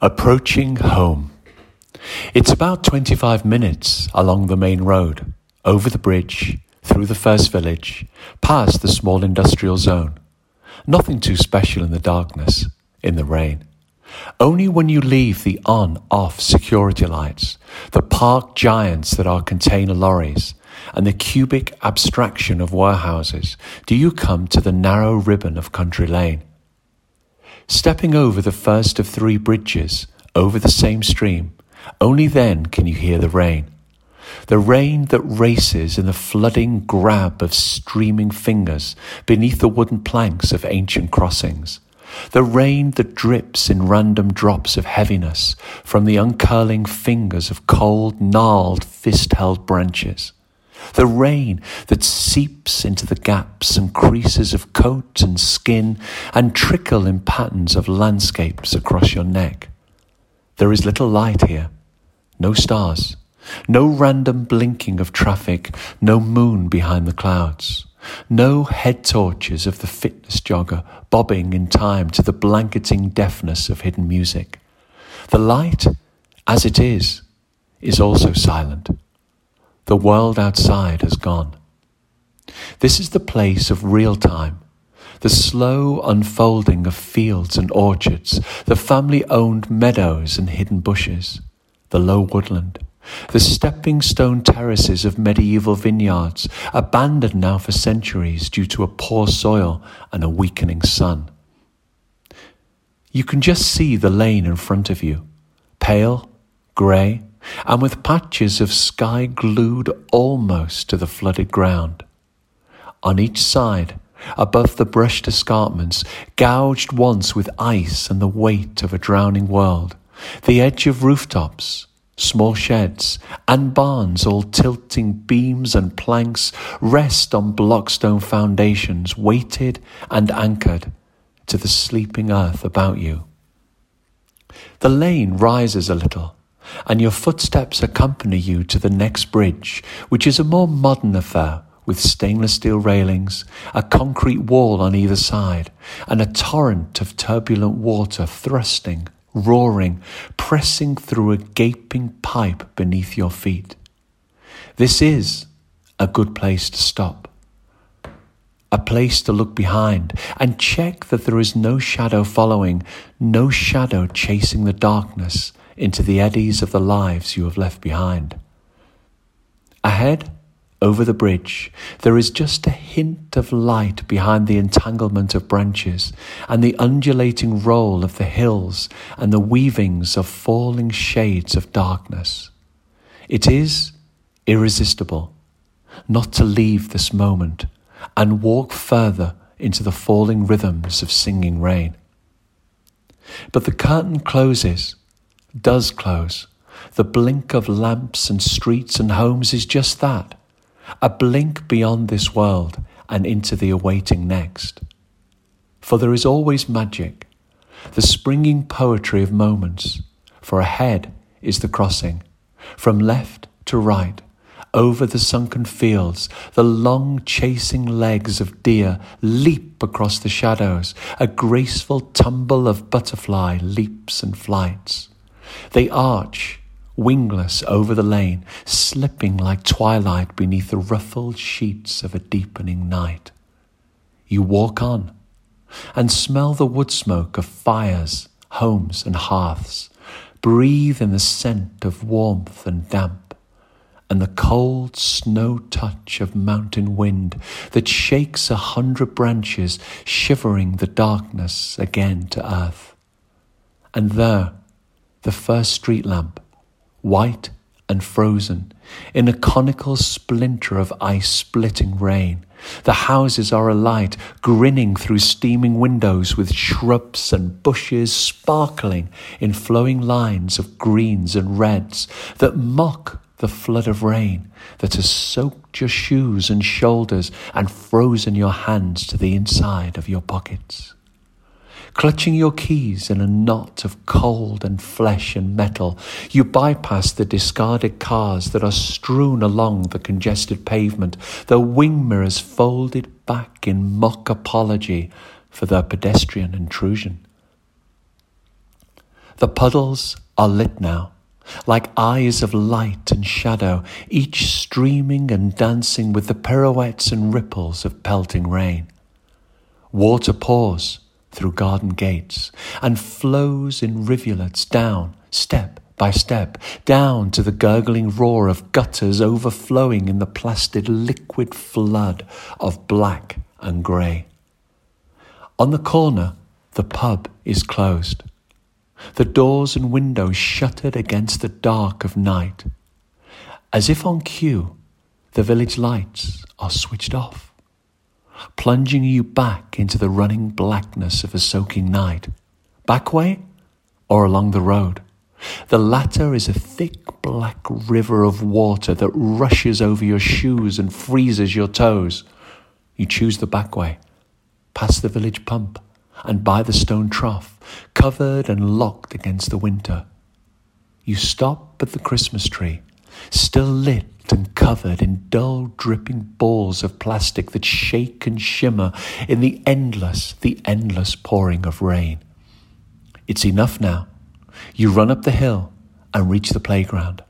Approaching home. It's about 25 minutes along the main road, over the bridge, through the first village, past the small industrial zone. Nothing too special in the darkness, in the rain. Only when you leave the on off security lights, the park giants that are container lorries, and the cubic abstraction of warehouses do you come to the narrow ribbon of country lane. Stepping over the first of three bridges over the same stream, only then can you hear the rain. The rain that races in the flooding grab of streaming fingers beneath the wooden planks of ancient crossings. The rain that drips in random drops of heaviness from the uncurling fingers of cold, gnarled, fist held branches. The rain that seeps into the gaps and creases of coat and skin and trickle in patterns of landscapes across your neck. There is little light here, no stars, no random blinking of traffic, no moon behind the clouds, no head torches of the fitness jogger bobbing in time to the blanketing deafness of hidden music. The light, as it is, is also silent. The world outside has gone. This is the place of real time, the slow unfolding of fields and orchards, the family owned meadows and hidden bushes, the low woodland, the stepping stone terraces of medieval vineyards, abandoned now for centuries due to a poor soil and a weakening sun. You can just see the lane in front of you, pale, grey, and with patches of sky glued almost to the flooded ground. On each side, above the brushed escarpments, gouged once with ice and the weight of a drowning world, the edge of rooftops, small sheds, and barns all tilting beams and planks rest on blockstone foundations weighted and anchored to the sleeping earth about you. The lane rises a little and your footsteps accompany you to the next bridge, which is a more modern affair with stainless steel railings, a concrete wall on either side, and a torrent of turbulent water thrusting, roaring, pressing through a gaping pipe beneath your feet. This is a good place to stop. A place to look behind and check that there is no shadow following, no shadow chasing the darkness into the eddies of the lives you have left behind. Ahead, over the bridge, there is just a hint of light behind the entanglement of branches and the undulating roll of the hills and the weavings of falling shades of darkness. It is irresistible not to leave this moment and walk further into the falling rhythms of singing rain. But the curtain closes does close. The blink of lamps and streets and homes is just that a blink beyond this world and into the awaiting next. For there is always magic, the springing poetry of moments, for ahead is the crossing, from left to right, over the sunken fields, the long chasing legs of deer leap across the shadows, a graceful tumble of butterfly leaps and flights. They arch, wingless, over the lane, slipping like twilight beneath the ruffled sheets of a deepening night. You walk on and smell the wood smoke of fires, homes, and hearths. Breathe in the scent of warmth and damp, and the cold snow touch of mountain wind that shakes a hundred branches, shivering the darkness again to earth. And there, the first street lamp, white and frozen, in a conical splinter of ice splitting rain. The houses are alight, grinning through steaming windows with shrubs and bushes sparkling in flowing lines of greens and reds that mock the flood of rain that has soaked your shoes and shoulders and frozen your hands to the inside of your pockets clutching your keys in a knot of cold and flesh and metal. You bypass the discarded cars that are strewn along the congested pavement, their wing mirrors folded back in mock apology for their pedestrian intrusion. The puddles are lit now, like eyes of light and shadow, each streaming and dancing with the pirouettes and ripples of pelting rain. Water pours through garden gates and flows in rivulets down, step by step, down to the gurgling roar of gutters overflowing in the placid liquid flood of black and grey. On the corner, the pub is closed, the doors and windows shuttered against the dark of night. As if on cue, the village lights are switched off plunging you back into the running blackness of a soaking night. Back way or along the road? The latter is a thick black river of water that rushes over your shoes and freezes your toes. You choose the back way, past the village pump, and by the stone trough, covered and locked against the winter. You stop at the Christmas tree, still lit and covered in dull dripping balls of plastic that shake and shimmer in the endless, the endless pouring of rain. It's enough now. You run up the hill and reach the playground.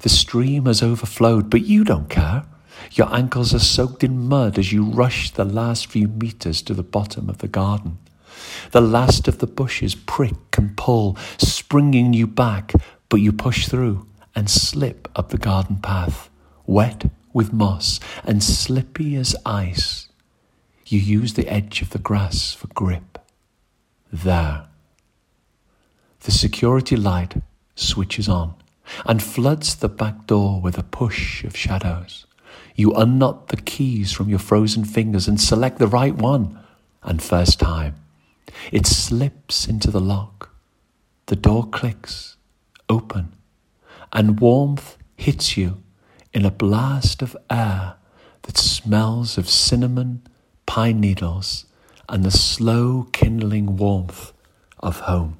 The stream has overflowed, but you don't care. Your ankles are soaked in mud as you rush the last few meters to the bottom of the garden. The last of the bushes prick and pull, springing you back, but you push through and slip up the garden path, wet with moss and slippy as ice. You use the edge of the grass for grip. There. The security light switches on and floods the back door with a push of shadows. You unknot the keys from your frozen fingers and select the right one. And first time, it slips into the lock. The door clicks, open, and warmth hits you in a blast of air that smells of cinnamon, pine needles, and the slow kindling warmth of home.